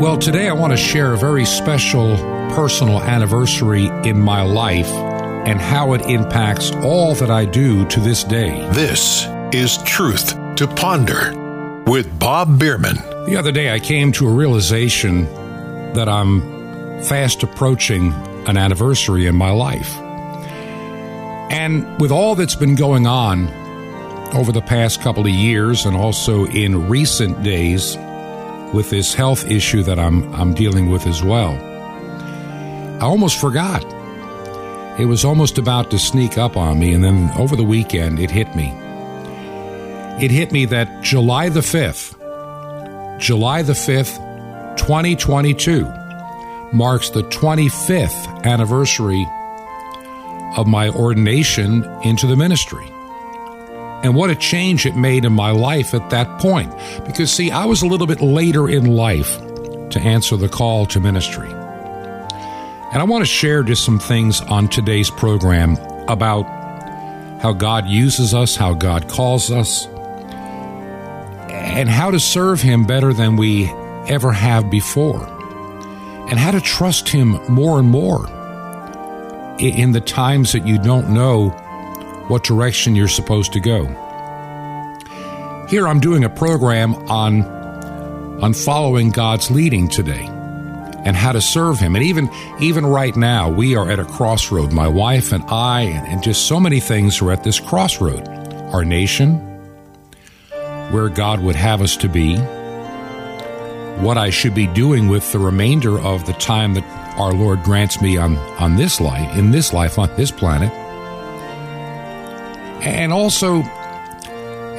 Well, today I want to share a very special personal anniversary in my life and how it impacts all that I do to this day. This is Truth to Ponder with Bob Bierman. The other day I came to a realization that I'm fast approaching an anniversary in my life. And with all that's been going on over the past couple of years and also in recent days, with this health issue that I'm I'm dealing with as well. I almost forgot. It was almost about to sneak up on me and then over the weekend it hit me. It hit me that July the 5th, July the 5th, 2022 marks the 25th anniversary of my ordination into the ministry and what a change it made in my life at that point. Because, see, I was a little bit later in life to answer the call to ministry. And I want to share just some things on today's program about how God uses us, how God calls us, and how to serve Him better than we ever have before, and how to trust Him more and more in the times that you don't know what direction you're supposed to go. Here I'm doing a program on on following God's leading today and how to serve him. And even even right now we are at a crossroad. My wife and I and, and just so many things are at this crossroad. Our nation, where God would have us to be, what I should be doing with the remainder of the time that our Lord grants me on, on this life, in this life, on this planet and also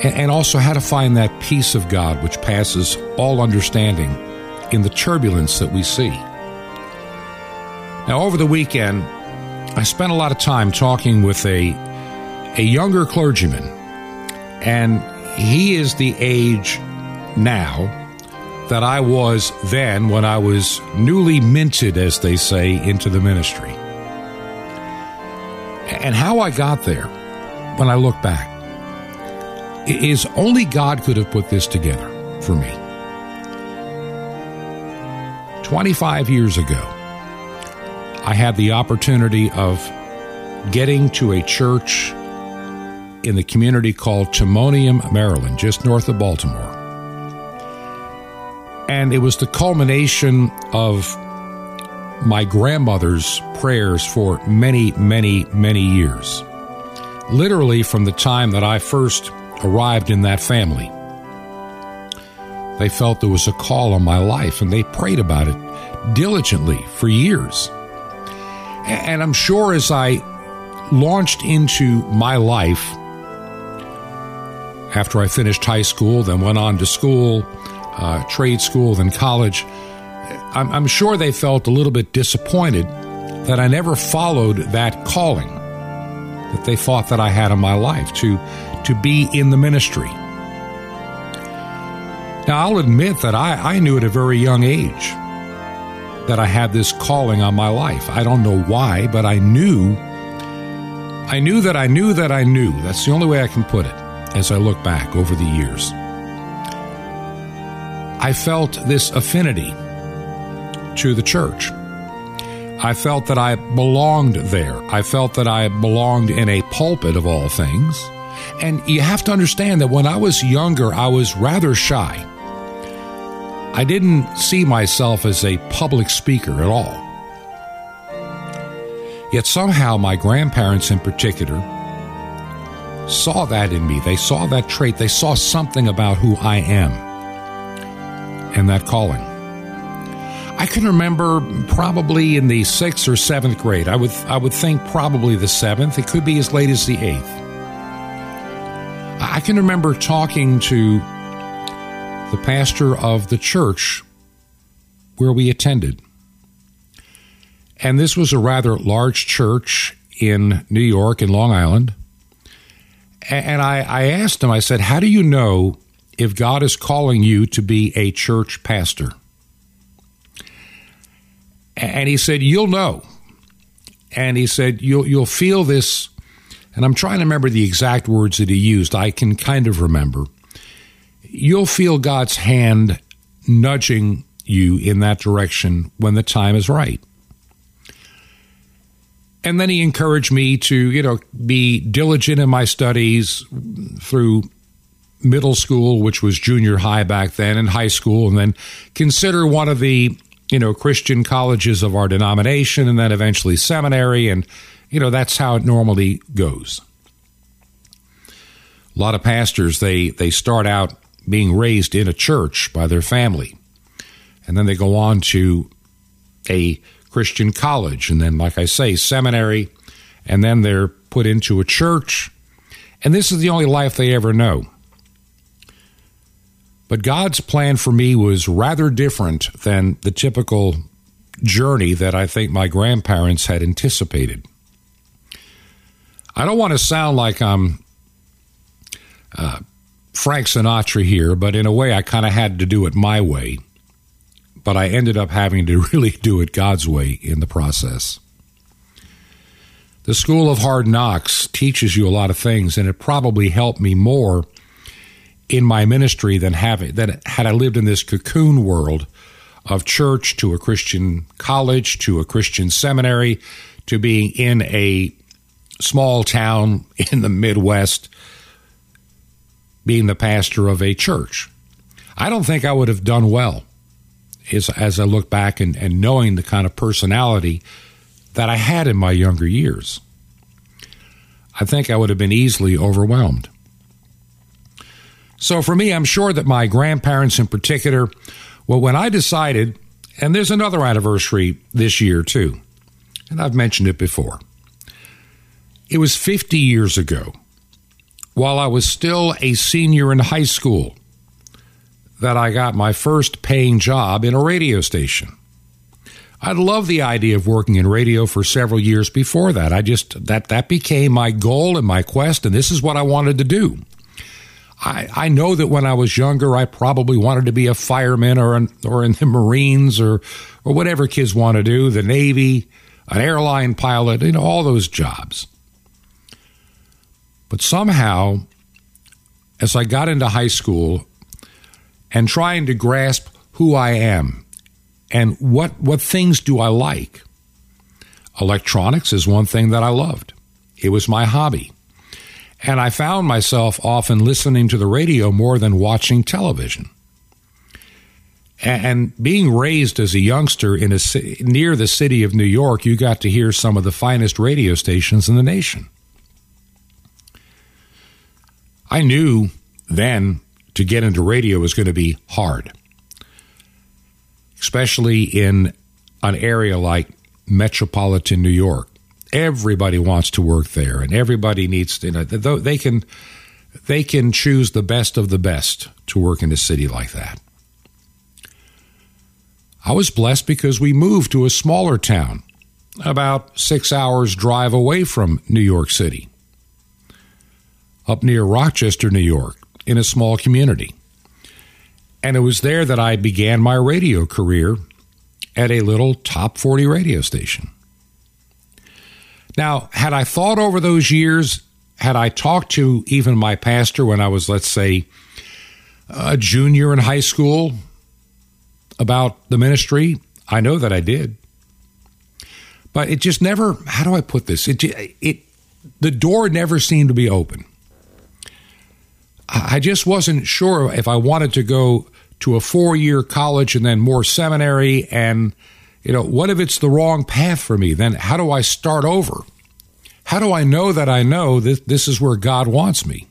and also how to find that peace of God which passes all understanding in the turbulence that we see. Now over the weekend I spent a lot of time talking with a a younger clergyman and he is the age now that I was then when I was newly minted as they say into the ministry. And how I got there when I look back is only God could have put this together for me. 25 years ago, I had the opportunity of getting to a church in the community called Timonium, Maryland, just north of Baltimore. And it was the culmination of my grandmother's prayers for many, many, many years literally from the time that I first arrived in that family. They felt there was a call on my life and they prayed about it diligently for years. And I'm sure as I launched into my life after I finished high school, then went on to school, uh, trade school, then college, I'm, I'm sure they felt a little bit disappointed that I never followed that calling that they thought that I had in my life to to be in the ministry. Now I'll admit that I, I knew at a very young age that I had this calling on my life. I don't know why, but I knew I knew that I knew that I knew. That's the only way I can put it as I look back over the years. I felt this affinity to the church. I felt that I belonged there. I felt that I belonged in a pulpit of all things. And you have to understand that when I was younger, I was rather shy. I didn't see myself as a public speaker at all. Yet somehow my grandparents in particular saw that in me. They saw that trait. They saw something about who I am and that calling. I can remember probably in the sixth or seventh grade. I would I would think probably the seventh. It could be as late as the eighth. I can remember talking to the pastor of the church where we attended. And this was a rather large church in New York, in Long Island. And I, I asked him, I said, How do you know if God is calling you to be a church pastor? And he said, You'll know. And he said, You'll, you'll feel this. And I'm trying to remember the exact words that he used. I can kind of remember. You'll feel God's hand nudging you in that direction when the time is right. And then he encouraged me to, you know, be diligent in my studies through middle school, which was junior high back then, and high school, and then consider one of the, you know, Christian colleges of our denomination, and then eventually seminary. And, you know, that's how it normally goes. A lot of pastors, they, they start out being raised in a church by their family. And then they go on to a Christian college. And then, like I say, seminary. And then they're put into a church. And this is the only life they ever know. But God's plan for me was rather different than the typical journey that I think my grandparents had anticipated. I don't want to sound like I'm uh, Frank Sinatra here, but in a way, I kind of had to do it my way. But I ended up having to really do it God's way in the process. The School of Hard Knocks teaches you a lot of things, and it probably helped me more in my ministry than having than had I lived in this cocoon world of church to a Christian college to a Christian seminary to being in a small town in the Midwest being the pastor of a church. I don't think I would have done well as, as I look back and, and knowing the kind of personality that I had in my younger years. I think I would have been easily overwhelmed. So for me, I'm sure that my grandparents in particular, well, when I decided, and there's another anniversary this year too, and I've mentioned it before, it was 50 years ago while I was still a senior in high school that I got my first paying job in a radio station. I'd loved the idea of working in radio for several years before that. I just that that became my goal and my quest, and this is what I wanted to do. I, I know that when I was younger, I probably wanted to be a fireman or an, or in the Marines or or whatever kids want to do, the Navy, an airline pilot, you know, all those jobs. But somehow, as I got into high school and trying to grasp who I am and what, what things do I like, electronics is one thing that I loved. It was my hobby. And I found myself often listening to the radio more than watching television. And being raised as a youngster in a near the city of New York, you got to hear some of the finest radio stations in the nation. I knew then to get into radio was going to be hard, especially in an area like metropolitan New York. Everybody wants to work there, and everybody needs to. You know, they can they can choose the best of the best to work in a city like that. I was blessed because we moved to a smaller town, about six hours drive away from New York City up near Rochester, New York, in a small community. And it was there that I began my radio career at a little top 40 radio station. Now, had I thought over those years, had I talked to even my pastor when I was, let's say, a junior in high school about the ministry, I know that I did. But it just never, how do I put this? It, it, the door never seemed to be open. I just wasn't sure if I wanted to go to a four year college and then more seminary. And, you know, what if it's the wrong path for me? Then how do I start over? How do I know that I know that this is where God wants me?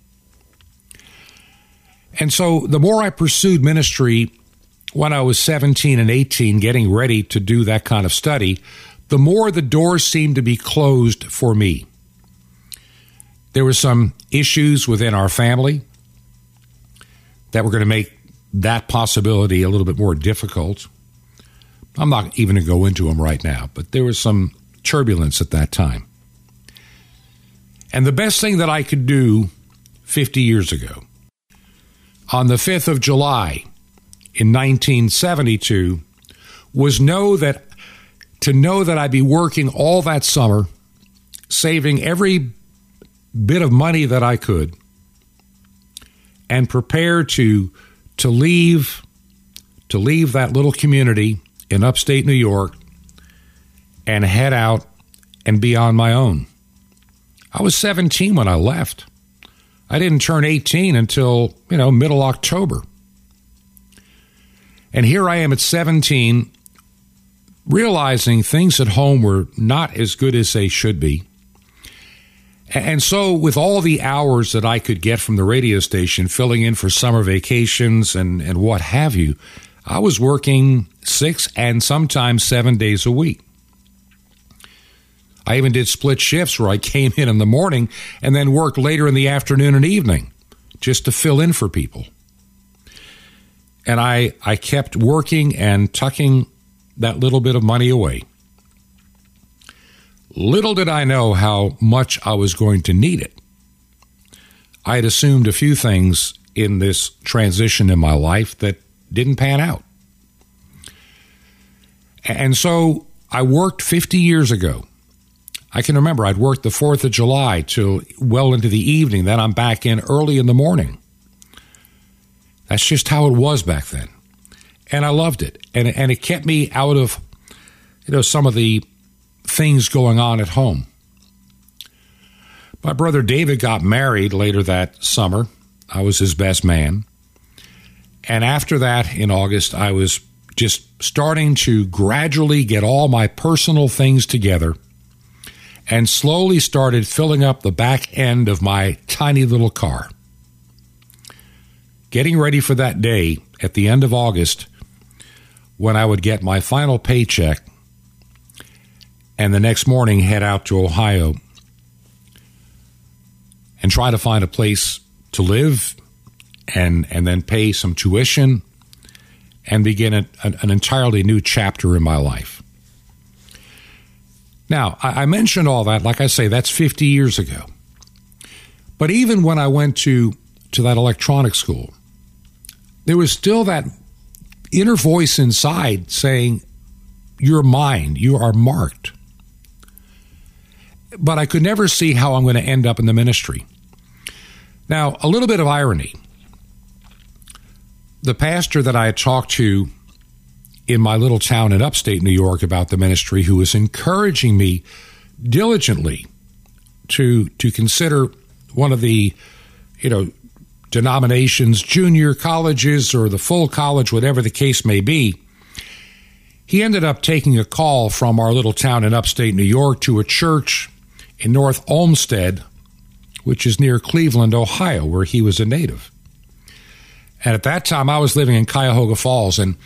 And so the more I pursued ministry when I was 17 and 18, getting ready to do that kind of study, the more the doors seemed to be closed for me. There were some issues within our family that were going to make that possibility a little bit more difficult. I'm not even going to go into them right now, but there was some turbulence at that time. And the best thing that I could do 50 years ago, on the 5th of July in 1972, was know that to know that I'd be working all that summer, saving every bit of money that I could, and prepare to to leave to leave that little community in upstate New York and head out and be on my own. I was 17 when I left. I didn't turn 18 until, you know, middle October. And here I am at 17, realizing things at home were not as good as they should be. And so, with all the hours that I could get from the radio station, filling in for summer vacations and, and what have you, I was working six and sometimes seven days a week. I even did split shifts where I came in in the morning and then worked later in the afternoon and evening just to fill in for people. And I, I kept working and tucking that little bit of money away. Little did I know how much I was going to need it. I had assumed a few things in this transition in my life that didn't pan out. And so I worked 50 years ago. I can remember I'd worked the 4th of July till well into the evening. Then I'm back in early in the morning. That's just how it was back then. And I loved it. And, and it kept me out of, you know, some of the things going on at home. My brother David got married later that summer. I was his best man. And after that, in August, I was just starting to gradually get all my personal things together and slowly started filling up the back end of my tiny little car. Getting ready for that day at the end of August when I would get my final paycheck and the next morning head out to Ohio and try to find a place to live and and then pay some tuition and begin a, an entirely new chapter in my life. Now, I, I mentioned all that, like I say, that's 50 years ago. But even when I went to, to that electronic school, there was still that inner voice inside saying, You're mine, you are marked. But I could never see how I'm going to end up in the ministry. Now, a little bit of irony the pastor that I had talked to in my little town in upstate New York about the ministry, who was encouraging me diligently to to consider one of the you know denominations, junior colleges or the full college, whatever the case may be. He ended up taking a call from our little town in upstate New York to a church in North Olmsted, which is near Cleveland, Ohio, where he was a native. And at that time, I was living in Cuyahoga Falls, and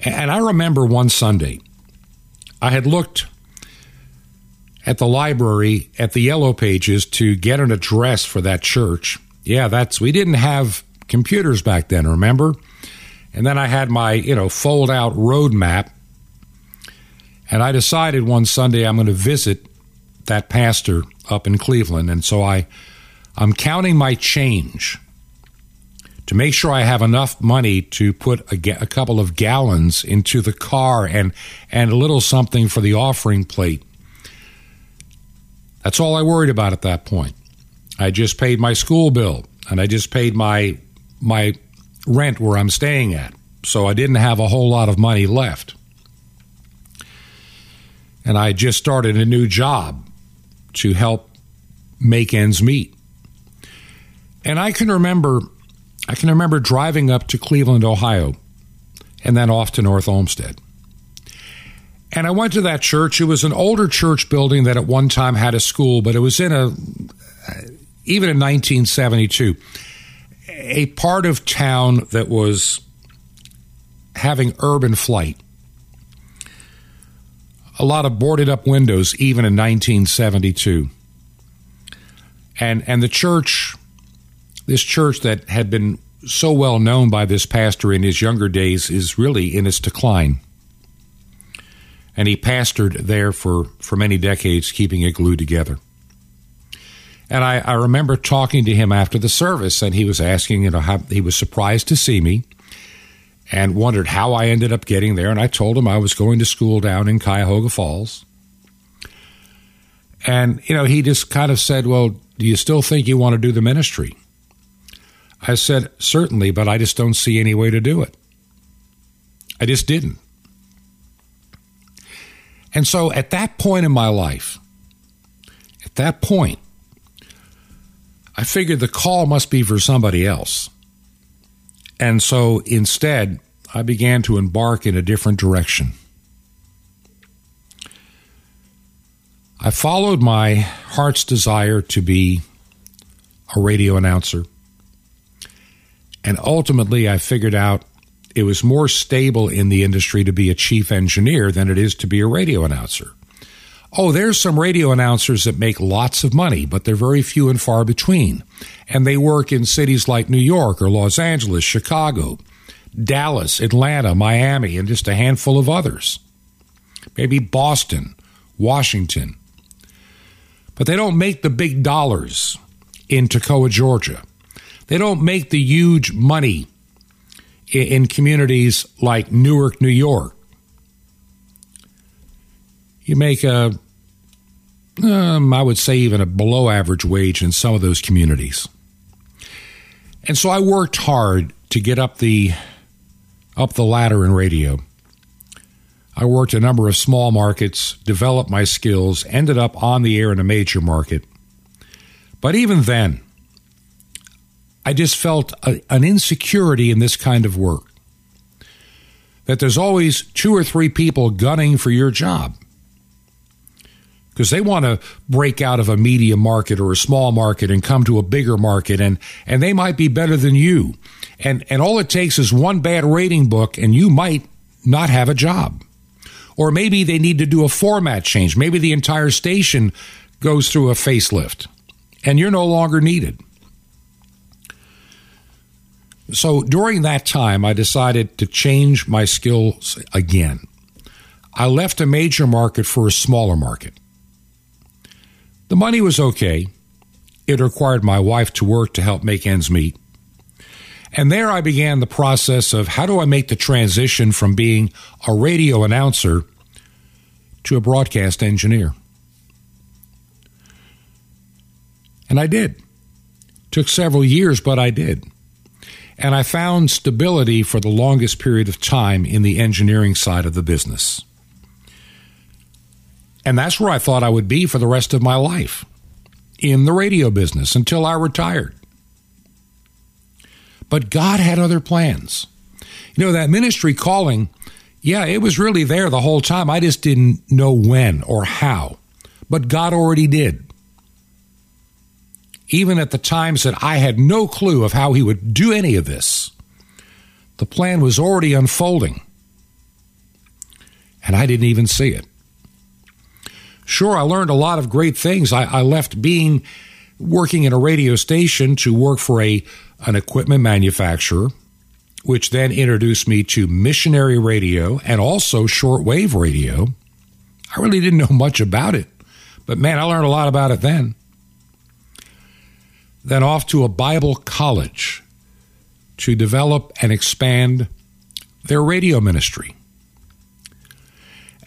and I remember one Sunday, I had looked at the library at the yellow pages to get an address for that church. Yeah, that's we didn't have computers back then, remember? And then I had my, you know, fold out road map. And I decided one Sunday I'm going to visit that pastor up in Cleveland. And so I I'm counting my change to make sure I have enough money to put a, a couple of gallons into the car and and a little something for the offering plate. That's all I worried about at that point. I just paid my school bill and I just paid my my rent where I'm staying at. So I didn't have a whole lot of money left. And I just started a new job to help make ends meet. And I can remember I can remember driving up to Cleveland, Ohio, and then off to North Olmsted. And I went to that church. It was an older church building that at one time had a school, but it was in a, uh, even in 1972, a part of town that was having urban flight. A lot of boarded up windows, even in 1972. And, and the church this church that had been so well known by this pastor in his younger days is really in its decline. And he pastored there for, for many decades, keeping it glued together. And I, I remember talking to him after the service, and he was asking, you know, how he was surprised to see me and wondered how I ended up getting there. And I told him I was going to school down in Cuyahoga Falls. And, you know, he just kind of said, Well, do you still think you want to do the ministry? I said, Certainly, but I just don't see any way to do it. I just didn't. And so at that point in my life, at that point, I figured the call must be for somebody else. And so instead, I began to embark in a different direction. I followed my heart's desire to be a radio announcer. And ultimately, I figured out it was more stable in the industry to be a chief engineer than it is to be a radio announcer. Oh, there's some radio announcers that make lots of money, but they're very few and far between. And they work in cities like New York or Los Angeles, Chicago, Dallas, Atlanta, Miami, and just a handful of others. Maybe Boston, Washington. But they don't make the big dollars in Toccoa, Georgia. They don't make the huge money in communities like Newark, New York. You make a um, I would say even a below average wage in some of those communities. And so I worked hard to get up the up the ladder in radio. I worked a number of small markets, developed my skills, ended up on the air in a major market. But even then, I just felt a, an insecurity in this kind of work. That there's always two or three people gunning for your job. Because they want to break out of a medium market or a small market and come to a bigger market and and they might be better than you. And and all it takes is one bad rating book and you might not have a job. Or maybe they need to do a format change. Maybe the entire station goes through a facelift and you're no longer needed so during that time i decided to change my skills again i left a major market for a smaller market the money was okay. It required my wife to work to help make ends meet. And there I began the process of how do I make the transition from being a radio announcer to a broadcast engineer? And I did. Took several years, but I did. And I found stability for the longest period of time in the engineering side of the business. And that's where I thought I would be for the rest of my life in the radio business until I retired. But God had other plans. You know, that ministry calling, yeah, it was really there the whole time. I just didn't know when or how. But God already did. Even at the times that I had no clue of how He would do any of this, the plan was already unfolding. And I didn't even see it. Sure, I learned a lot of great things. I, I left being working in a radio station to work for a an equipment manufacturer, which then introduced me to missionary radio and also shortwave radio. I really didn't know much about it, but man, I learned a lot about it then. Then off to a Bible college to develop and expand their radio ministry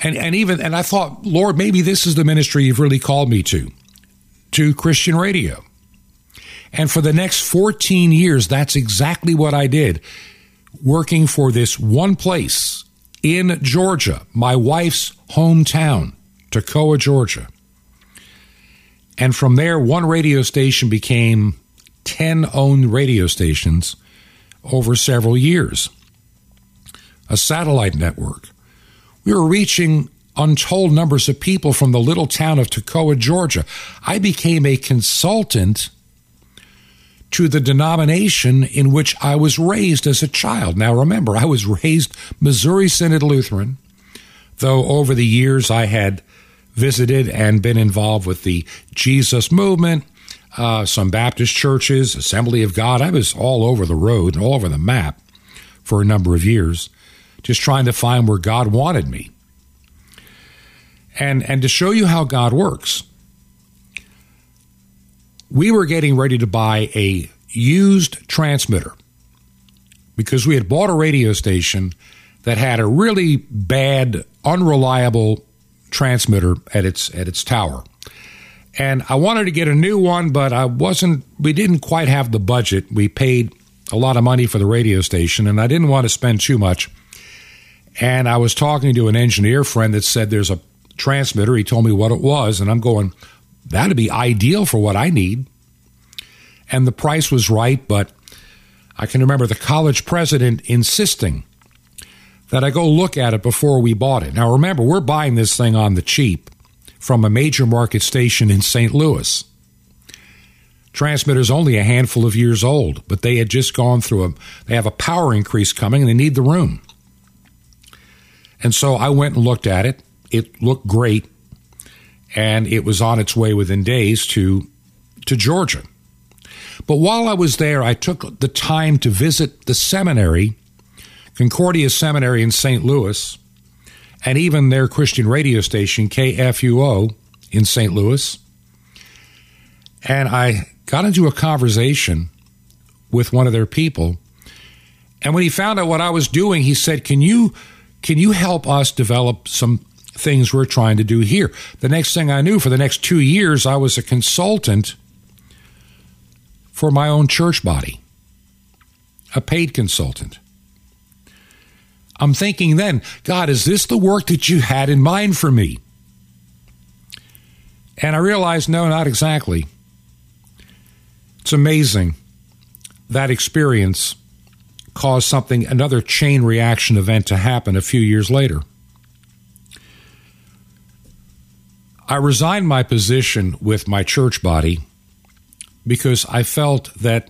and and even and I thought, Lord, maybe this is the ministry you've really called me to, to Christian radio. And for the next 14 years, that's exactly what I did, working for this one place in Georgia, my wife's hometown, Toccoa, Georgia. And from there, one radio station became 10 owned radio stations over several years, a satellite network we were reaching untold numbers of people from the little town of Toccoa, Georgia. I became a consultant to the denomination in which I was raised as a child. Now, remember, I was raised Missouri Synod Lutheran, though over the years I had visited and been involved with the Jesus movement, uh, some Baptist churches, Assembly of God. I was all over the road and all over the map for a number of years just trying to find where God wanted me. And, and to show you how God works, we were getting ready to buy a used transmitter because we had bought a radio station that had a really bad, unreliable transmitter at its at its tower. And I wanted to get a new one, but I wasn't we didn't quite have the budget. We paid a lot of money for the radio station and I didn't want to spend too much. And I was talking to an engineer friend that said there's a transmitter. He told me what it was, and I'm going, that'd be ideal for what I need. And the price was right, but I can remember the college president insisting that I go look at it before we bought it. Now, remember, we're buying this thing on the cheap from a major market station in St. Louis. Transmitter's only a handful of years old, but they had just gone through a they have a power increase coming and they need the room. And so I went and looked at it. It looked great and it was on its way within days to to Georgia. But while I was there, I took the time to visit the seminary, Concordia Seminary in St. Louis, and even their Christian radio station, KFUO, in St. Louis. And I got into a conversation with one of their people. And when he found out what I was doing, he said, Can you can you help us develop some things we're trying to do here? The next thing I knew, for the next two years, I was a consultant for my own church body, a paid consultant. I'm thinking then, God, is this the work that you had in mind for me? And I realized, no, not exactly. It's amazing that experience caused something, another chain reaction event to happen a few years later. I resigned my position with my church body because I felt that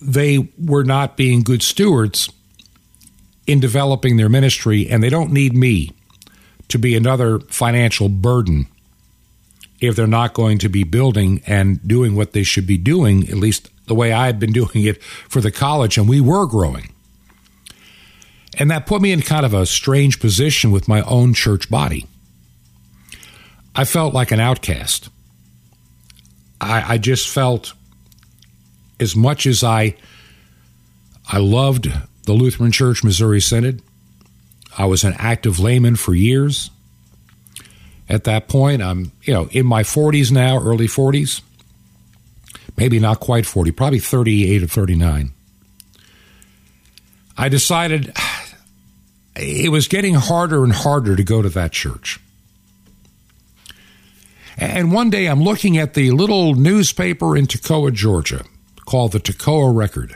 they were not being good stewards in developing their ministry, and they don't need me to be another financial burden if they're not going to be building and doing what they should be doing, at least the way I had been doing it for the college, and we were growing. And that put me in kind of a strange position with my own church body. I felt like an outcast. I, I just felt as much as I I loved the Lutheran Church Missouri Synod. I was an active layman for years. At that point, I'm, you know, in my 40s now, early 40s. Maybe not quite 40, probably 38 or 39. I decided it was getting harder and harder to go to that church. And one day I'm looking at the little newspaper in Toccoa, Georgia, called the Toccoa Record.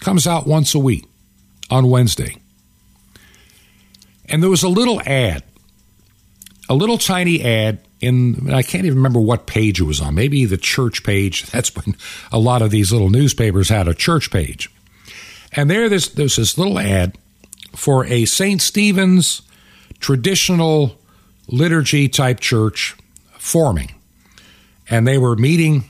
Comes out once a week on Wednesday. And there was a little ad, a little tiny ad in, I can't even remember what page it was on, maybe the church page. That's when a lot of these little newspapers had a church page. And there, there's, there's this little ad for a St. Stephen's traditional liturgy type church forming. And they were meeting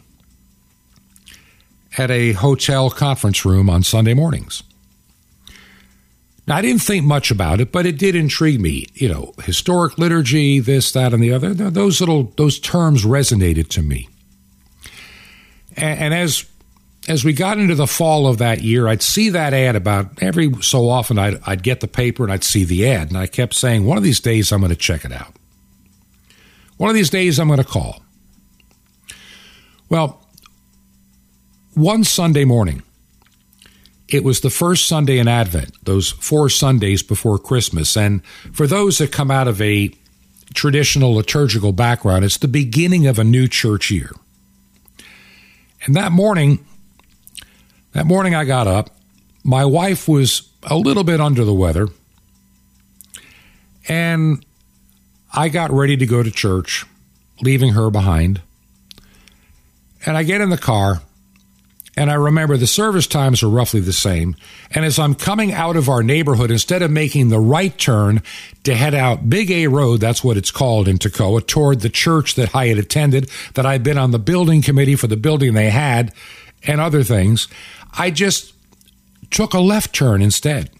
at a hotel conference room on Sunday mornings. Now, I didn't think much about it, but it did intrigue me. You know, historic liturgy, this, that, and the other. Those little those terms resonated to me. And, and as as we got into the fall of that year, I'd see that ad about every so often. I'd, I'd get the paper and I'd see the ad, and I kept saying, one of these days I'm going to check it out. One of these days, I'm going to call. Well, one Sunday morning, it was the first Sunday in Advent, those four Sundays before Christmas. And for those that come out of a traditional liturgical background, it's the beginning of a new church year. And that morning, that morning I got up. My wife was a little bit under the weather. And I got ready to go to church, leaving her behind. And I get in the car, and I remember the service times are roughly the same. And as I'm coming out of our neighborhood, instead of making the right turn to head out Big A Road, that's what it's called in Toccoa, toward the church that I had attended, that I'd been on the building committee for the building they had, and other things, I just took a left turn instead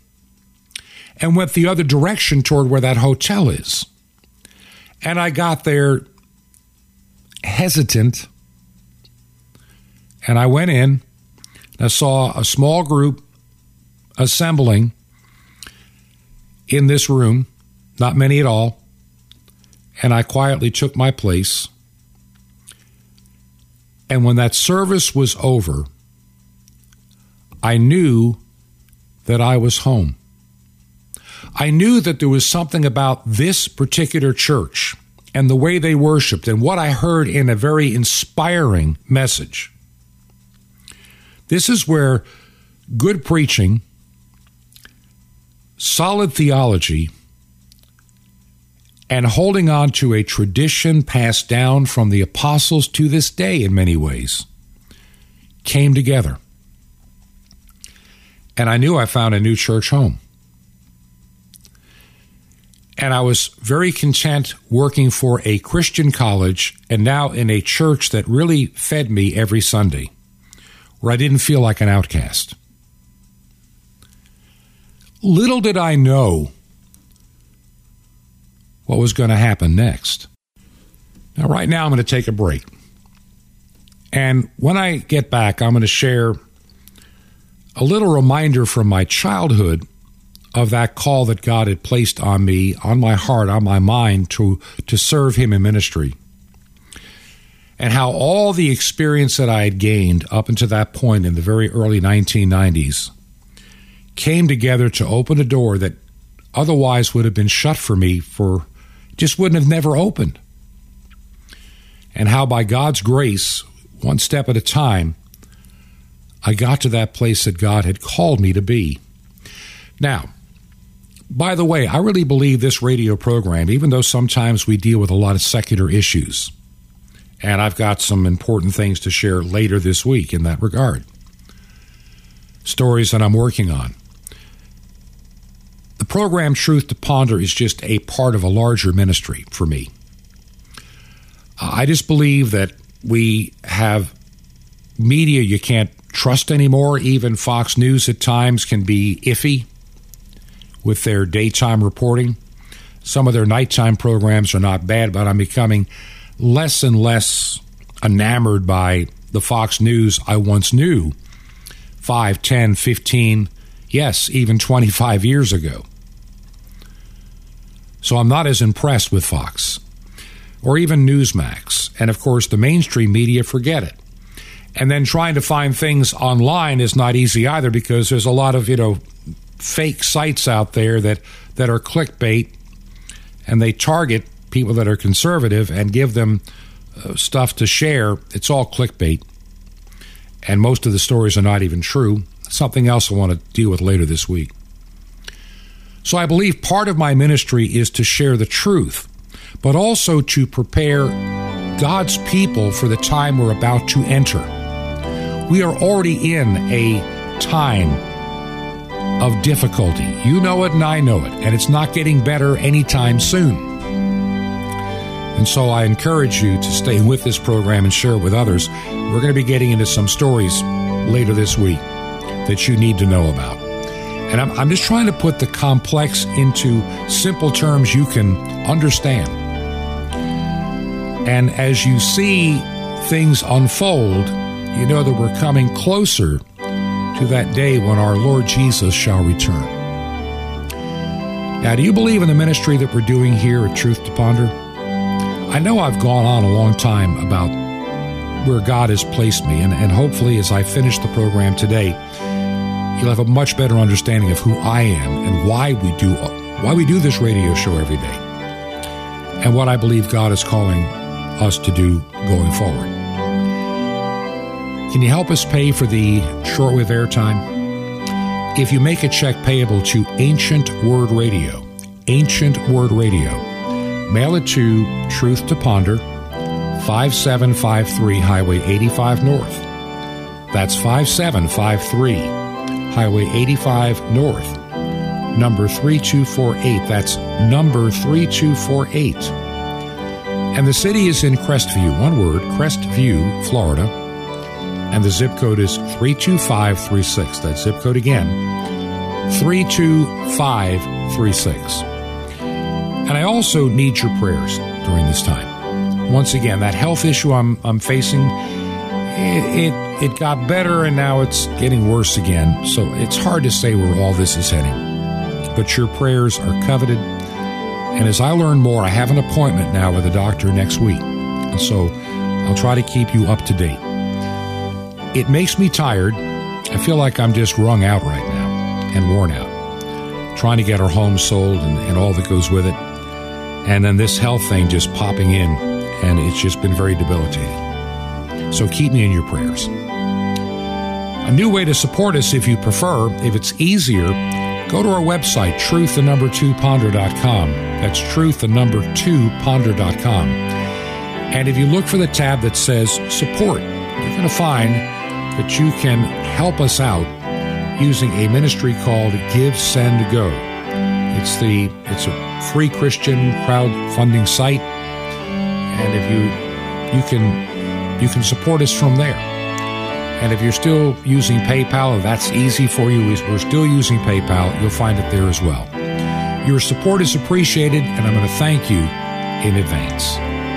and went the other direction toward where that hotel is. And I got there hesitant. And I went in. I saw a small group assembling in this room, not many at all. And I quietly took my place. And when that service was over, I knew that I was home. I knew that there was something about this particular church and the way they worshiped and what I heard in a very inspiring message. This is where good preaching, solid theology, and holding on to a tradition passed down from the apostles to this day in many ways came together. And I knew I found a new church home. And I was very content working for a Christian college and now in a church that really fed me every Sunday, where I didn't feel like an outcast. Little did I know what was going to happen next. Now, right now, I'm going to take a break. And when I get back, I'm going to share a little reminder from my childhood of that call that God had placed on me, on my heart, on my mind to, to serve Him in ministry. And how all the experience that I had gained up until that point in the very early 1990s came together to open a door that otherwise would have been shut for me for just wouldn't have never opened. And how by God's grace, one step at a time, I got to that place that God had called me to be. Now, by the way, I really believe this radio program, even though sometimes we deal with a lot of secular issues, and I've got some important things to share later this week in that regard, stories that I'm working on. The program Truth to Ponder is just a part of a larger ministry for me. I just believe that we have media you can't trust anymore. Even Fox News at times can be iffy with their daytime reporting. Some of their nighttime programs are not bad, but I'm becoming less and less enamored by the Fox News I once knew 5, 10, 15, yes, even 25 years ago. So I'm not as impressed with Fox or even Newsmax. And of course, the mainstream media forget it. And then trying to find things online is not easy either because there's a lot of, you know, fake sites out there that, that are clickbait and they target people that are conservative and give them uh, stuff to share. It's all clickbait. And most of the stories are not even true. Something else I want to deal with later this week. So I believe part of my ministry is to share the truth, but also to prepare God's people for the time we're about to enter. We are already in a time of difficulty. You know it and I know it, and it's not getting better anytime soon. And so I encourage you to stay with this program and share it with others. We're going to be getting into some stories later this week that you need to know about. And I'm, I'm just trying to put the complex into simple terms you can understand. And as you see things unfold, you know that we're coming closer to that day when our Lord Jesus shall return. Now, do you believe in the ministry that we're doing here at Truth to Ponder? I know I've gone on a long time about where God has placed me, and, and hopefully, as I finish the program today, you'll have a much better understanding of who I am and why we do why we do this radio show every day, and what I believe God is calling us to do going forward. Can you help us pay for the shortwave airtime? If you make a check payable to Ancient Word Radio, Ancient Word Radio, mail it to Truth to Ponder, 5753 Highway 85 North. That's 5753 Highway 85 North, number 3248. That's number 3248. And the city is in Crestview, one word, Crestview, Florida and the zip code is 32536. That zip code again, 32536. And I also need your prayers during this time. Once again, that health issue I'm, I'm facing, it, it, it got better and now it's getting worse again. So it's hard to say where all this is heading. But your prayers are coveted. And as I learn more, I have an appointment now with a doctor next week. And so I'll try to keep you up to date. It makes me tired. I feel like I'm just wrung out right now and worn out. trying to get our home sold and, and all that goes with it. And then this health thing just popping in, and it's just been very debilitating. So keep me in your prayers. A new way to support us if you prefer, if it's easier, go to our website, truth the number two ponder.com. That's truth the number two ponder.com. And if you look for the tab that says support, you're going to find that you can help us out using a ministry called Give Send Go. It's the it's a free Christian crowdfunding site, and if you you can you can support us from there. And if you're still using PayPal, if that's easy for you, we're still using PayPal, you'll find it there as well. Your support is appreciated, and I'm going to thank you in advance.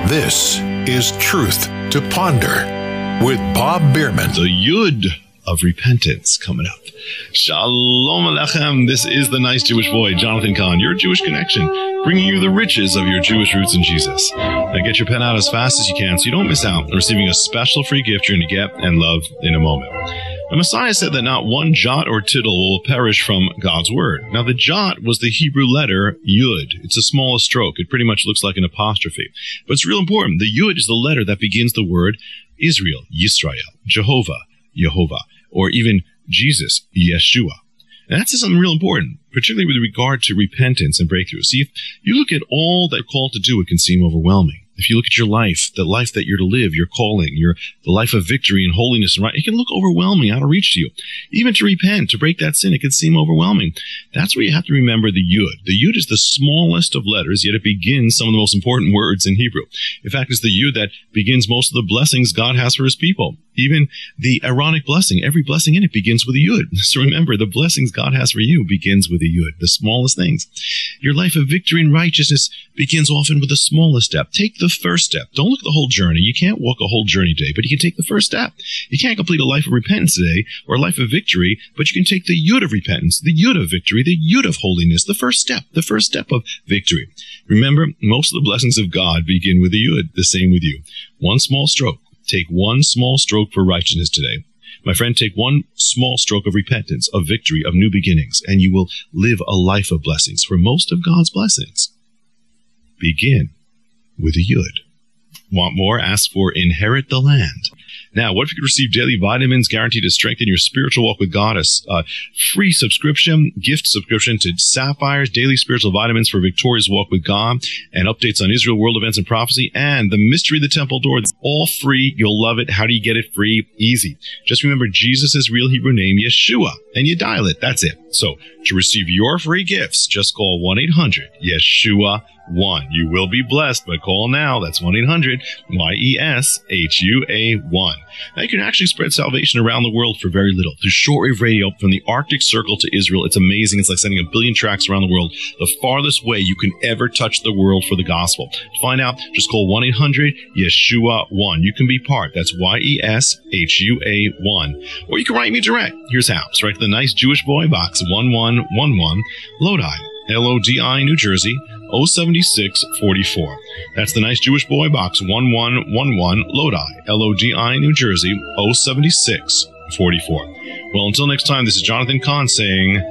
This is Truth to Ponder with Bob Bierman. The Yud of repentance coming up. Shalom Alechem. This is the nice Jewish boy, Jonathan Cahn, your Jewish connection, bringing you the riches of your Jewish roots in Jesus. Now get your pen out as fast as you can so you don't miss out on receiving a special free gift you're going to get and love in a moment. The Messiah said that not one jot or tittle will perish from God's word. Now, the jot was the Hebrew letter Yud. It's the smallest stroke. It pretty much looks like an apostrophe. But it's real important. The Yud is the letter that begins the word Israel, Yisrael, Jehovah, Jehovah, or even Jesus, Yeshua. And that's something real important, particularly with regard to repentance and breakthrough. See, if you look at all that call to do, it can seem overwhelming if you look at your life, the life that you're to live, your calling, your the life of victory and holiness and right, it can look overwhelming, out of reach to you. Even to repent, to break that sin, it can seem overwhelming. That's where you have to remember the yud. The yud is the smallest of letters, yet it begins some of the most important words in Hebrew. In fact, it's the yud that begins most of the blessings God has for his people. Even the Aaronic blessing, every blessing in it begins with a yud. So remember, the blessings God has for you begins with a yud, the smallest things. Your life of victory and righteousness begins often with the smallest step. Take the first step. Don't look at the whole journey. You can't walk a whole journey today, but you can take the first step. You can't complete a life of repentance today or a life of victory, but you can take the yud of repentance, the yud of victory, the yud of holiness, the first step, the first step of victory. Remember, most of the blessings of God begin with the yud. The same with you. One small stroke. Take one small stroke for righteousness today. My friend, take one small stroke of repentance, of victory, of new beginnings, and you will live a life of blessings. For most of God's blessings begin with a yud. Want more? Ask for inherit the land. Now, what if you could receive daily vitamins guaranteed to strengthen your spiritual walk with God? A uh, free subscription, gift subscription to Sapphire's daily spiritual vitamins for victorious walk with God and updates on Israel world events and prophecy and the mystery of the temple door. All free. You'll love it. How do you get it free? Easy. Just remember Jesus' real Hebrew name, Yeshua, and you dial it. That's it. So to receive your free gifts, just call 1-800-YESHUA 1. You will be blessed, but call now. That's 1 800 Y E S H U A 1. Now, you can actually spread salvation around the world for very little. Through shortwave radio from the Arctic Circle to Israel, it's amazing. It's like sending a billion tracks around the world, the farthest way you can ever touch the world for the gospel. To find out, just call 1 800 Yeshua 1. You can be part. That's Y E S H U A 1. Or you can write me direct. Here's how. It's right to the nice Jewish boy box 1111 Lodi, L O D I, New Jersey. 07644. That's the nice Jewish boy box 1111 Lodi, L O D I, New Jersey 07644. Well, until next time, this is Jonathan Cahn saying,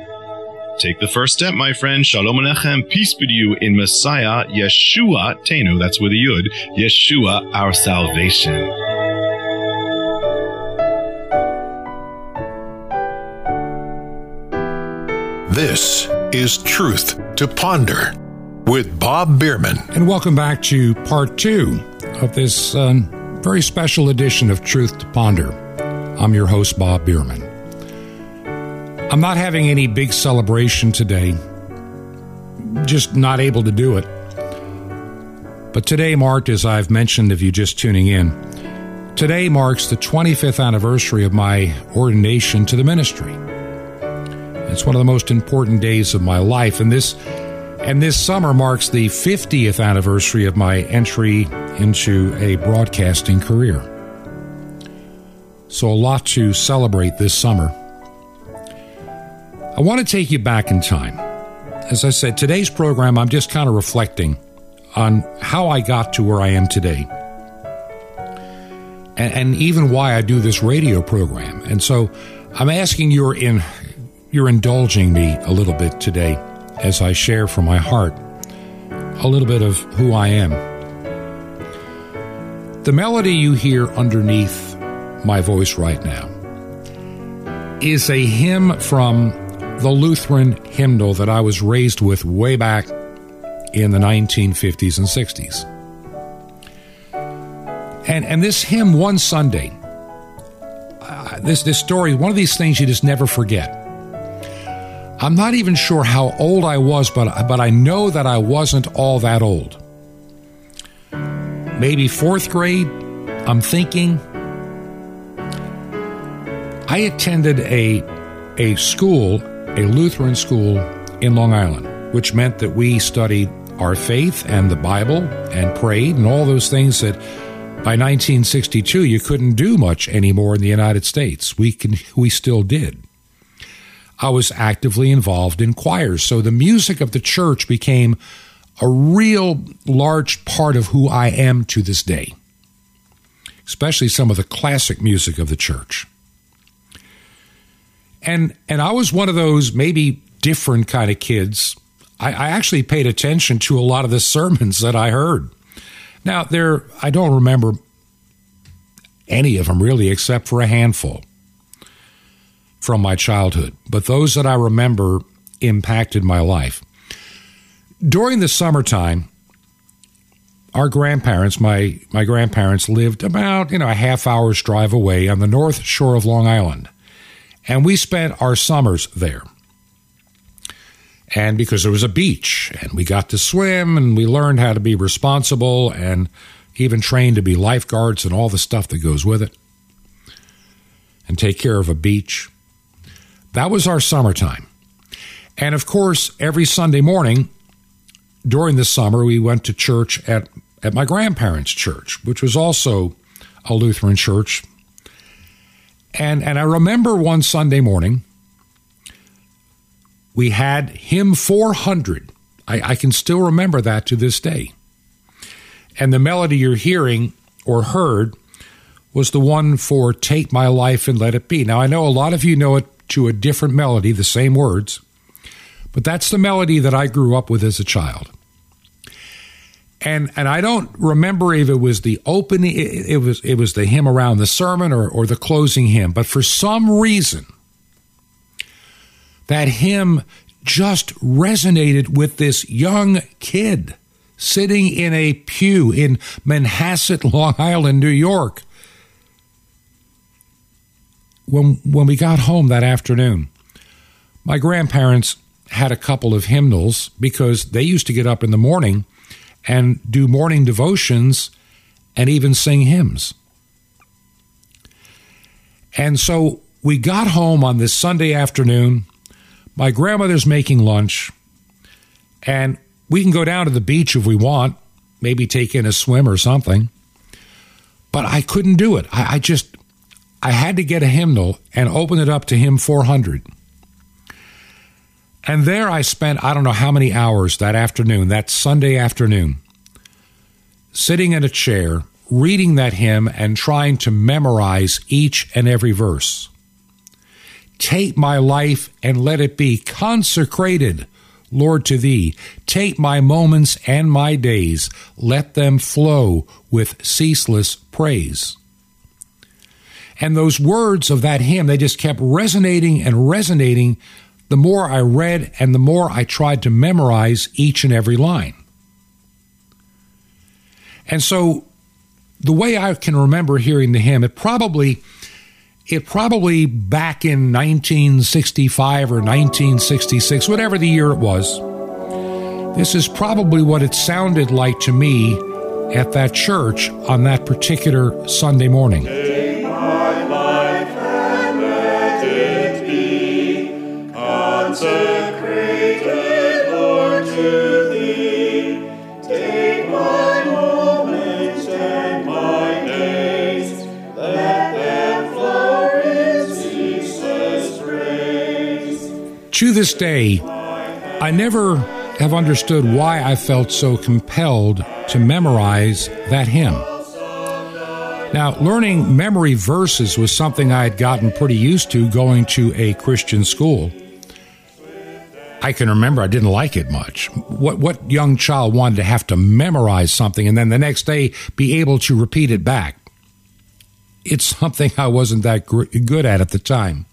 Take the first step, my friend. Shalom Alechem. Peace be to you in Messiah, Yeshua Tenu. That's with a Yud. Yeshua, our salvation. This is Truth to Ponder with Bob Bierman. And welcome back to part two of this um, very special edition of Truth to Ponder. I'm your host, Bob Bierman. I'm not having any big celebration today, just not able to do it. But today marked, as I've mentioned, if you're just tuning in, today marks the 25th anniversary of my ordination to the ministry. It's one of the most important days of my life, and this and this summer marks the 50th anniversary of my entry into a broadcasting career. So, a lot to celebrate this summer. I want to take you back in time. As I said, today's program, I'm just kind of reflecting on how I got to where I am today. And, and even why I do this radio program. And so I'm asking your in you're indulging me a little bit today as I share from my heart a little bit of who I am. The melody you hear underneath my voice right now is a hymn from the Lutheran hymnal that I was raised with way back in the 1950s and 60s. And, and this hymn one Sunday, uh, this, this story, one of these things you just never forget. I'm not even sure how old I was, but, but I know that I wasn't all that old. Maybe fourth grade, I'm thinking. I attended a, a school, a Lutheran school in Long Island, which meant that we studied our faith and the Bible and prayed and all those things that by 1962 you couldn't do much anymore in the United States. We can we still did. I was actively involved in choirs. So the music of the church became a real large part of who I am to this day, especially some of the classic music of the church. And, and I was one of those maybe different kind of kids. I, I actually paid attention to a lot of the sermons that I heard. Now, there, I don't remember any of them really, except for a handful from my childhood, but those that I remember impacted my life. During the summertime, our grandparents, my, my grandparents lived about, you know, a half hour's drive away on the north shore of Long Island. And we spent our summers there. And because there was a beach and we got to swim and we learned how to be responsible and even trained to be lifeguards and all the stuff that goes with it and take care of a beach. That was our summertime. And of course, every Sunday morning during the summer, we went to church at, at my grandparents' church, which was also a Lutheran church. And, and I remember one Sunday morning, we had hymn 400. I, I can still remember that to this day. And the melody you're hearing or heard was the one for Take My Life and Let It Be. Now, I know a lot of you know it to a different melody, the same words, but that's the melody that I grew up with as a child. And and I don't remember if it was the opening, it, was it was the hymn around the sermon or, or the closing hymn, but for some reason, that hymn just resonated with this young kid sitting in a pew in Manhasset, Long Island, New York when when we got home that afternoon, my grandparents had a couple of hymnals because they used to get up in the morning and do morning devotions and even sing hymns. And so we got home on this Sunday afternoon. My grandmother's making lunch, and we can go down to the beach if we want, maybe take in a swim or something. But I couldn't do it. I, I just, I had to get a hymnal and open it up to hymn 400. And there I spent, I don't know how many hours that afternoon, that Sunday afternoon, sitting in a chair, reading that hymn and trying to memorize each and every verse. Take my life and let it be consecrated, Lord, to thee. Take my moments and my days, let them flow with ceaseless praise. And those words of that hymn, they just kept resonating and resonating the more I read and the more I tried to memorize each and every line. And so the way I can remember hearing the hymn, it probably it probably back in 1965 or 1966, whatever the year it was. This is probably what it sounded like to me at that church on that particular Sunday morning. To this day, I never have understood why I felt so compelled to memorize that hymn. Now, learning memory verses was something I had gotten pretty used to going to a Christian school. I can remember I didn't like it much. What what young child wanted to have to memorize something and then the next day be able to repeat it back? It's something I wasn't that good at at the time.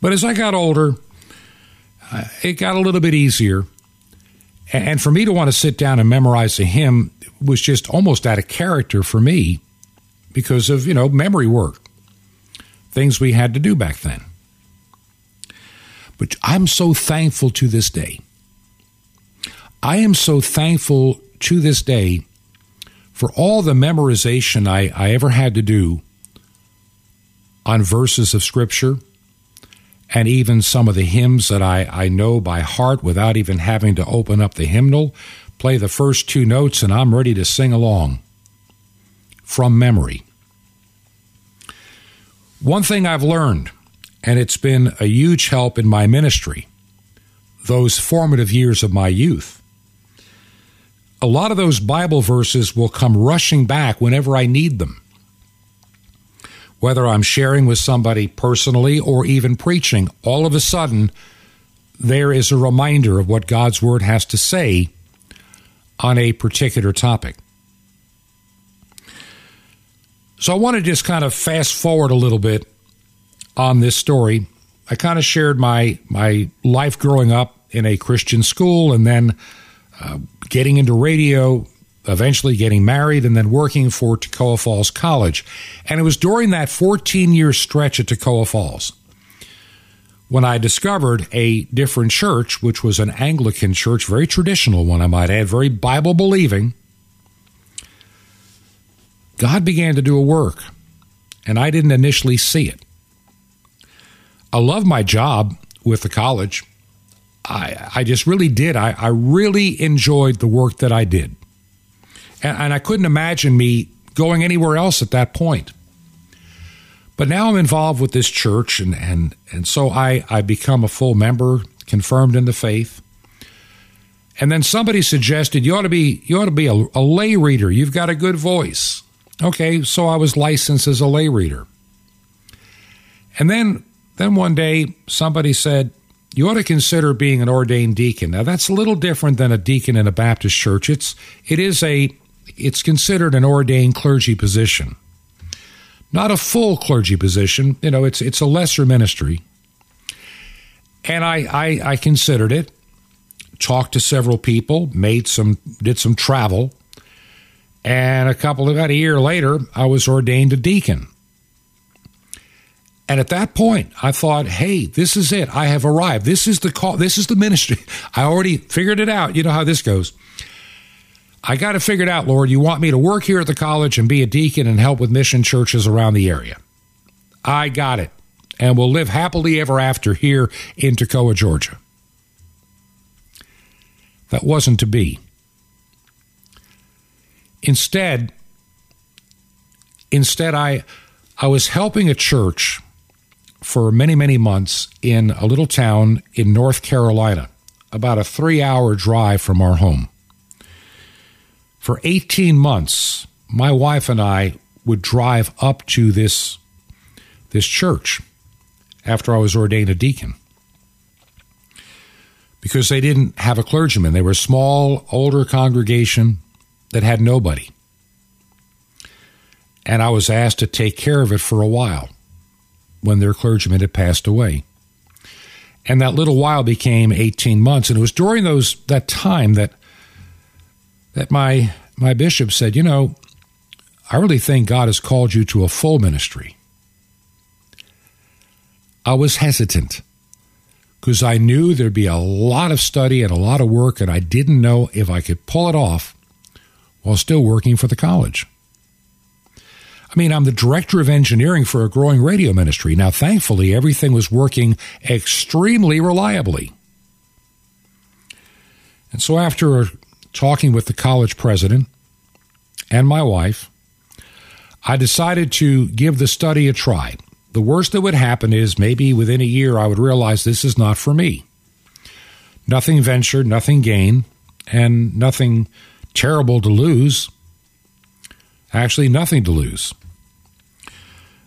But as I got older, uh, it got a little bit easier. And for me to want to sit down and memorize a hymn was just almost out of character for me because of, you know, memory work, things we had to do back then. But I'm so thankful to this day. I am so thankful to this day for all the memorization I, I ever had to do on verses of Scripture and even some of the hymns that I, I know by heart without even having to open up the hymnal, play the first two notes, and I'm ready to sing along from memory. One thing I've learned and it's been a huge help in my ministry, those formative years of my youth. A lot of those Bible verses will come rushing back whenever I need them. Whether I'm sharing with somebody personally or even preaching, all of a sudden, there is a reminder of what God's Word has to say on a particular topic. So I want to just kind of fast forward a little bit on this story. I kind of shared my my life growing up in a Christian school, and then uh, getting into radio, eventually getting married, and then working for Toccoa Falls College. And it was during that 14 year stretch at Toccoa Falls when I discovered a different church, which was an Anglican church, very traditional one, I might add, very Bible believing. God began to do a work, and I didn't initially see it. I love my job with the college. I, I just really did. I, I really enjoyed the work that I did. And, and I couldn't imagine me going anywhere else at that point. But now I'm involved with this church, and, and, and so I, I become a full member, confirmed in the faith. And then somebody suggested you ought to be you ought to be a, a lay reader. You've got a good voice. Okay, so I was licensed as a lay reader. And then then one day, somebody said, You ought to consider being an ordained deacon. Now, that's a little different than a deacon in a Baptist church. It's, it is a, it's considered an ordained clergy position. Not a full clergy position, you know, it's, it's a lesser ministry. And I, I, I considered it, talked to several people, made some, did some travel. And a couple, about a year later, I was ordained a deacon. And at that point, I thought, hey, this is it. I have arrived. This is the call. This is the ministry. I already figured it out. You know how this goes. I got to figure it out, Lord. You want me to work here at the college and be a deacon and help with mission churches around the area. I got it. And we'll live happily ever after here in Toccoa, Georgia. That wasn't to be. Instead, instead I I was helping a church for many, many months in a little town in North Carolina, about a three hour drive from our home. For 18 months, my wife and I would drive up to this, this church after I was ordained a deacon because they didn't have a clergyman. They were a small, older congregation that had nobody. And I was asked to take care of it for a while when their clergyman had passed away. And that little while became 18 months. And it was during those that time that that my my bishop said, you know, I really think God has called you to a full ministry. I was hesitant because I knew there'd be a lot of study and a lot of work, and I didn't know if I could pull it off while still working for the college. I mean, I'm the director of engineering for a growing radio ministry. Now, thankfully, everything was working extremely reliably. And so, after talking with the college president and my wife, I decided to give the study a try. The worst that would happen is maybe within a year I would realize this is not for me. Nothing ventured, nothing gained, and nothing terrible to lose. Actually, nothing to lose.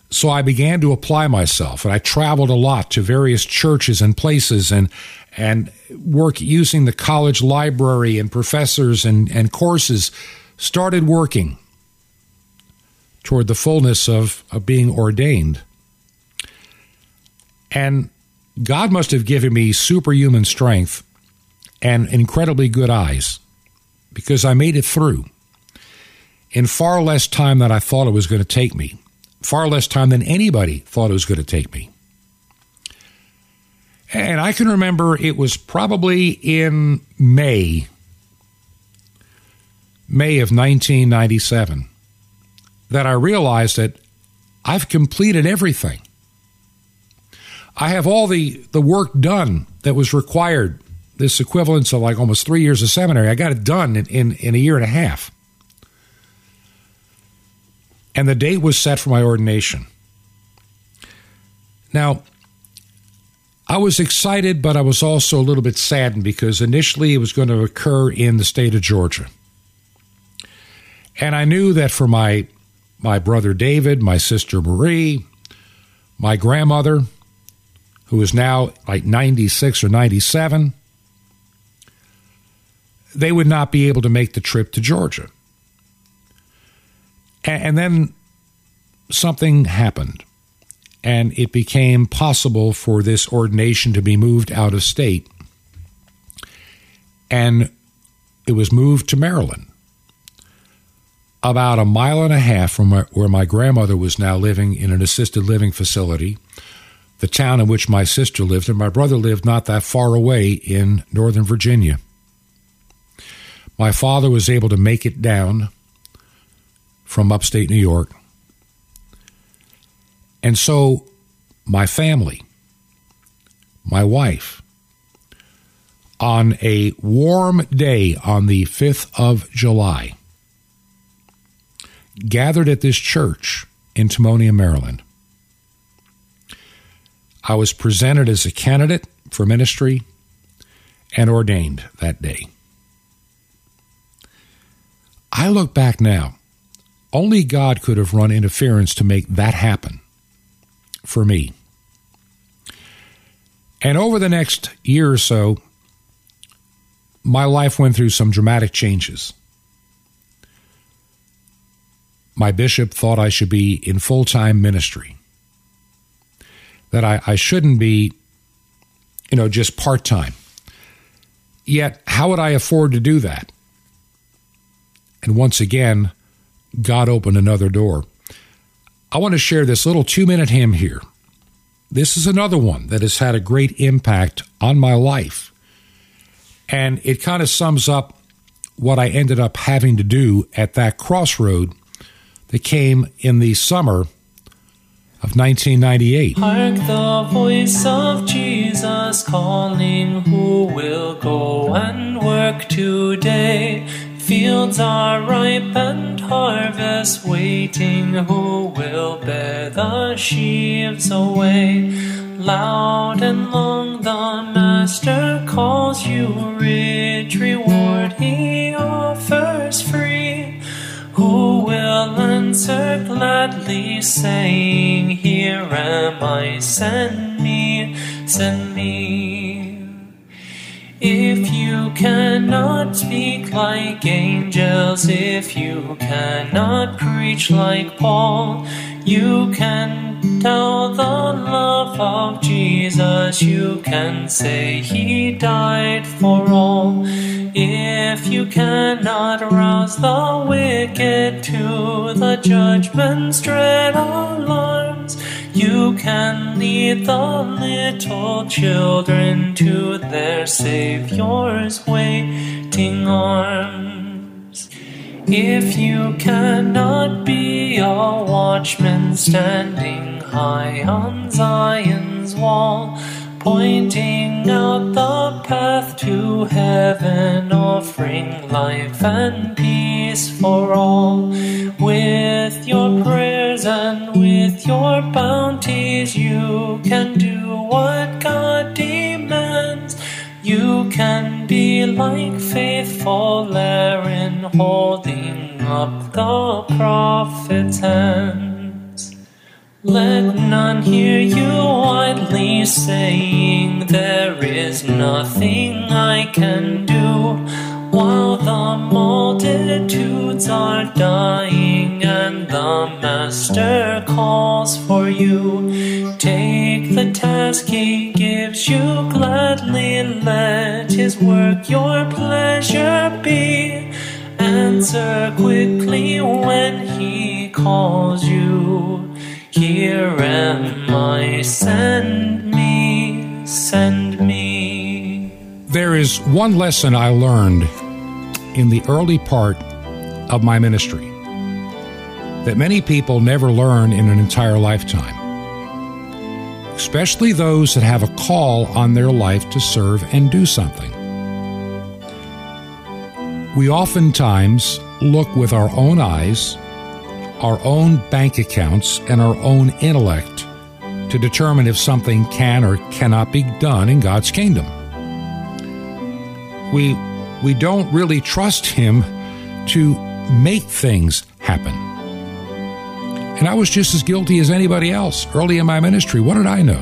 So I began to apply myself, and I traveled a lot to various churches and places, and and work using the college library and professors and, and courses. Started working toward the fullness of, of being ordained. And God must have given me superhuman strength and incredibly good eyes because I made it through in far less time than I thought it was going to take me, far less time than anybody thought it was going to take me. And I can remember it was probably in May, May of 1997, that I realized that I've completed everything. I have all the, the work done that was required, this equivalence of like almost three years of seminary. I got it done in, in, in a year and a half. And the date was set for my ordination. Now, I was excited, but I was also a little bit saddened because initially it was going to occur in the state of Georgia. And I knew that for my my brother David, my sister Marie, my grandmother, who is now like 96 or 97, they would not be able to make the trip to Georgia. And then something happened, and it became possible for this ordination to be moved out of state. And it was moved to Maryland, about a mile and a half from where my grandmother was now living in an assisted living facility the town in which my sister lived, and my brother lived not that far away in Northern Virginia. My father was able to make it down from upstate New York. And so my family, my wife, on a warm day on the 5th of July, gathered at this church in Timonium, Maryland. I was presented as a candidate for ministry and ordained that day. I look back now. Only God could have run interference to make that happen for me. And over the next year or so, my life went through some dramatic changes. My bishop thought I should be in full time ministry that I, I shouldn't be, you know, just part time. Yet, how would I afford to do that? And once again, God opened another door. I want to share this little two minute hymn here. This is another one that has had a great impact on my life. And it kind of sums up what I ended up having to do at that crossroad that came in the summer of 1998. Hark the voice of Jesus calling, who will go and work today? Fields are ripe and harvest waiting, who will bear the sheaves away? Loud and long the Master calls you, rich reward he offers free. Who will answer gladly, saying, Here am I, send me, send me. If you cannot speak like angels, if you cannot preach like Paul, you can tell the love of Jesus. You can say He died for all. If you cannot rouse the wicked to the judgment's dread alarms, you can lead the little children to their Savior's waiting arms. If you cannot be a watchman standing high on Zion's wall, pointing out the path to heaven, offering life and peace for all. With your prayers and with your bounties, you can do what God demands. You can be like faithful Aaron holding up the prophet's hands. Let none hear you widely saying, There is nothing I can do, while the multitudes are dying and the Master calls for you. Take the task he gives you gladly, let his work your pleasure be. Answer quickly when he calls you. Here am I, send me, send me. There is one lesson I learned in the early part of my ministry that many people never learn in an entire lifetime, especially those that have a call on their life to serve and do something. We oftentimes look with our own eyes our own bank accounts and our own intellect to determine if something can or cannot be done in God's kingdom. We we don't really trust him to make things happen. And I was just as guilty as anybody else early in my ministry. What did I know?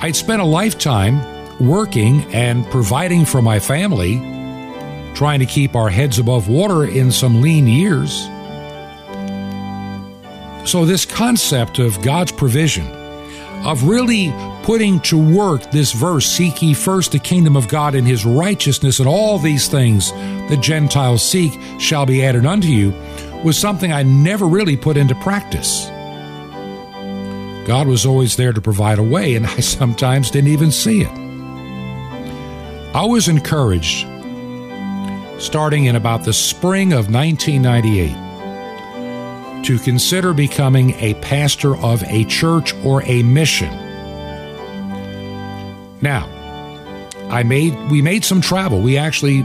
I'd spent a lifetime working and providing for my family, trying to keep our heads above water in some lean years. So, this concept of God's provision, of really putting to work this verse, seek ye first the kingdom of God and his righteousness, and all these things the Gentiles seek shall be added unto you, was something I never really put into practice. God was always there to provide a way, and I sometimes didn't even see it. I was encouraged starting in about the spring of 1998 to consider becoming a pastor of a church or a mission. Now, I made we made some travel. We actually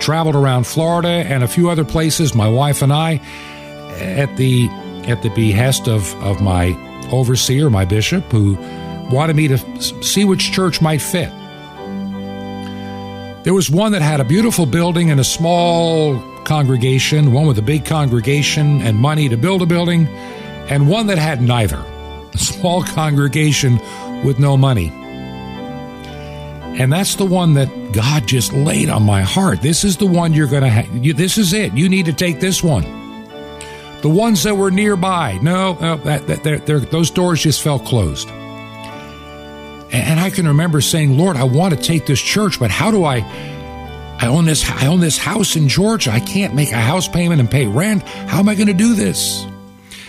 traveled around Florida and a few other places, my wife and I, at the at the behest of, of my overseer, my bishop, who wanted me to see which church might fit. There was one that had a beautiful building and a small congregation, one with a big congregation and money to build a building, and one that had neither. A small congregation with no money. And that's the one that God just laid on my heart. This is the one you're going to have. This is it. You need to take this one. The ones that were nearby, no, no that, that, they're, they're, those doors just fell closed. And I can remember saying, Lord, I want to take this church, but how do I I own this I own this house in Georgia. I can't make a house payment and pay rent. How am I going to do this?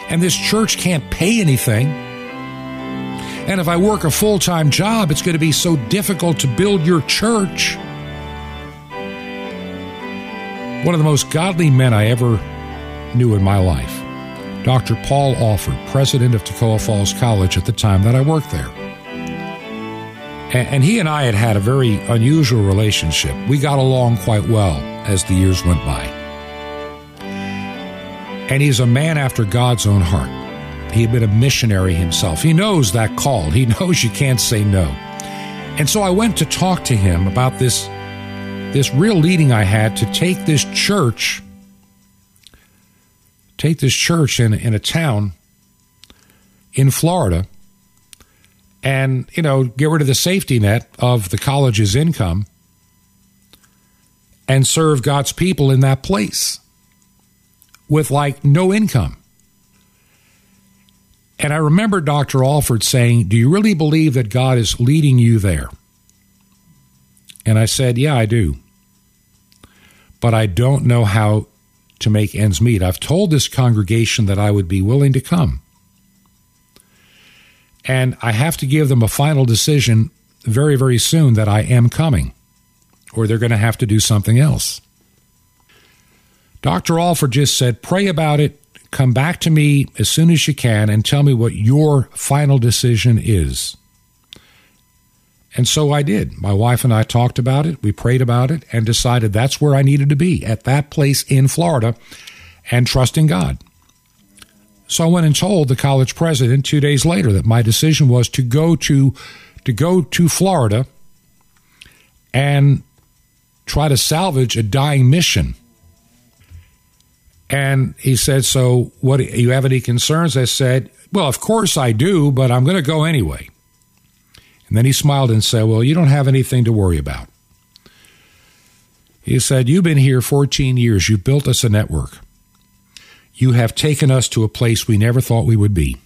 And this church can't pay anything. And if I work a full-time job, it's going to be so difficult to build your church. One of the most godly men I ever knew in my life, Dr. Paul Alford, president of Toccoa Falls College at the time that I worked there. And he and I had had a very unusual relationship. We got along quite well as the years went by. And he's a man after God's own heart. He had been a missionary himself. He knows that call. He knows you can't say no. And so I went to talk to him about this, this real leading I had to take this church, take this church in, in a town in Florida and you know get rid of the safety net of the college's income and serve God's people in that place with like no income. And I remember Dr. Alford saying, Do you really believe that God is leading you there? And I said, Yeah, I do. But I don't know how to make ends meet. I've told this congregation that I would be willing to come and I have to give them a final decision very, very soon that I am coming, or they're going to have to do something else. Dr. Alford just said, pray about it, come back to me as soon as you can, and tell me what your final decision is. And so I did. My wife and I talked about it, we prayed about it, and decided that's where I needed to be at that place in Florida and trusting God. So I went and told the college president two days later that my decision was to go to to go to Florida and try to salvage a dying mission. And he said, "So, what? You have any concerns?" I said, Well, of course I do, but I'm going to go anyway. And then he smiled and said, Well, you don't have anything to worry about. He said, You've been here 14 years. You've built us a network. You have taken us to a place we never thought we would be.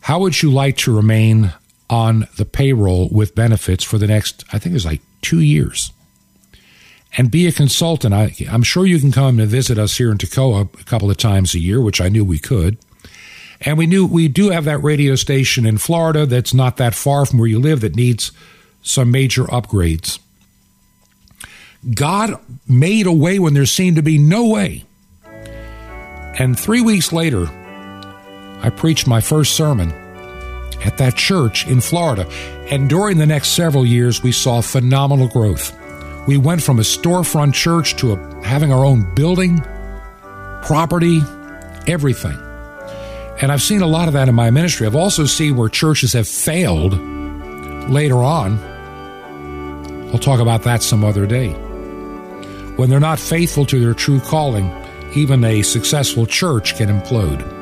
How would you like to remain on the payroll with benefits for the next, I think it was like two years? And be a consultant. I, am sure you can come and visit us here in Toccoa a couple of times a year, which I knew we could. And we knew we do have that radio station in Florida that's not that far from where you live that needs some major upgrades. God made a way when there seemed to be no way. And three weeks later, I preached my first sermon at that church in Florida. And during the next several years, we saw phenomenal growth. We went from a storefront church to a, having our own building, property, everything. And I've seen a lot of that in my ministry. I've also seen where churches have failed later on. I'll talk about that some other day. When they're not faithful to their true calling, even a successful church can implode.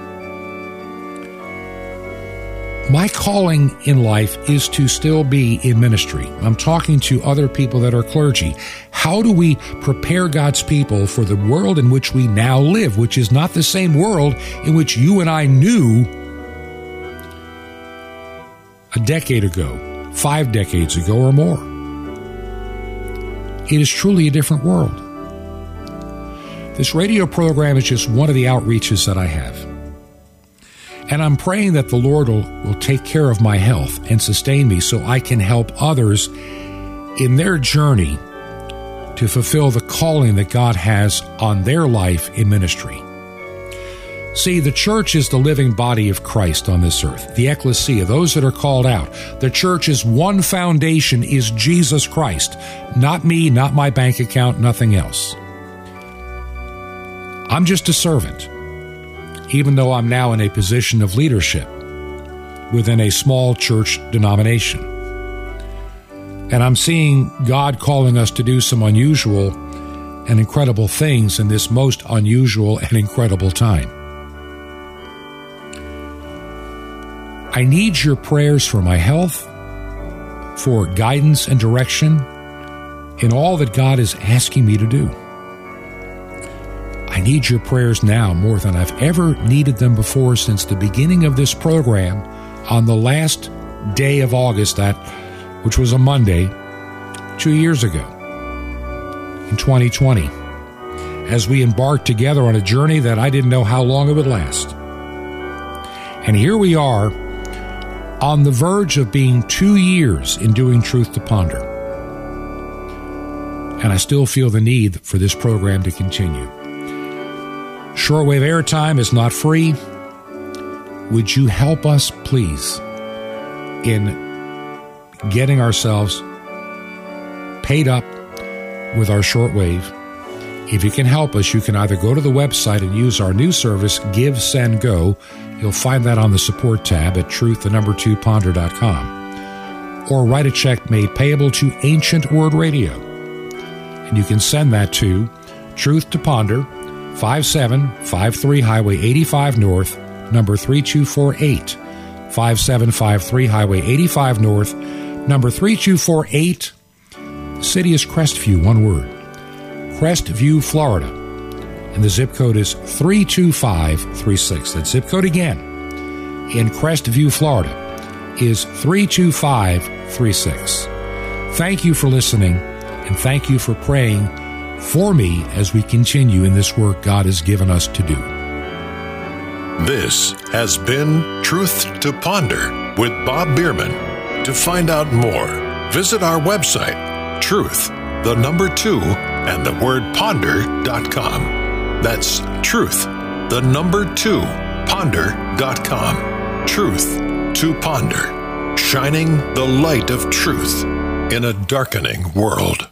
My calling in life is to still be in ministry. I'm talking to other people that are clergy. How do we prepare God's people for the world in which we now live, which is not the same world in which you and I knew a decade ago, five decades ago, or more? It is truly a different world. This radio program is just one of the outreaches that I have. And I'm praying that the Lord will, will take care of my health and sustain me so I can help others in their journey to fulfill the calling that God has on their life in ministry. See, the church is the living body of Christ on this earth, the ecclesia, those that are called out. The church's one foundation is Jesus Christ, not me, not my bank account, nothing else. I'm just a servant even though I'm now in a position of leadership within a small church denomination. And I'm seeing God calling us to do some unusual and incredible things in this most unusual and incredible time. I need your prayers for my health, for guidance and direction in all that God is asking me to do. I need your prayers now more than I've ever needed them before since the beginning of this program on the last day of August, that which was a Monday, two years ago in 2020, as we embarked together on a journey that I didn't know how long it would last. And here we are on the verge of being two years in doing Truth to Ponder. And I still feel the need for this program to continue. Shortwave airtime is not free. Would you help us, please, in getting ourselves paid up with our shortwave? If you can help us, you can either go to the website and use our new service, Give, Send, Go. You'll find that on the support tab at truth, the number two ponder.com. Or write a check made payable to Ancient Word Radio. And you can send that to Truth to Ponder, 5753 Highway 85 North, number 3248. 5753 Highway 85 North, number 3248. city is Crestview, one word. Crestview, Florida. And the zip code is 32536. That zip code again in Crestview, Florida is 32536. Thank you for listening and thank you for praying for me as we continue in this work God has given us to do. This has been Truth to Ponder with Bob Bierman. To find out more, visit our website, truth, the number two, and the word ponder.com. That's truth, the number two, ponder.com. Truth to Ponder, shining the light of truth in a darkening world.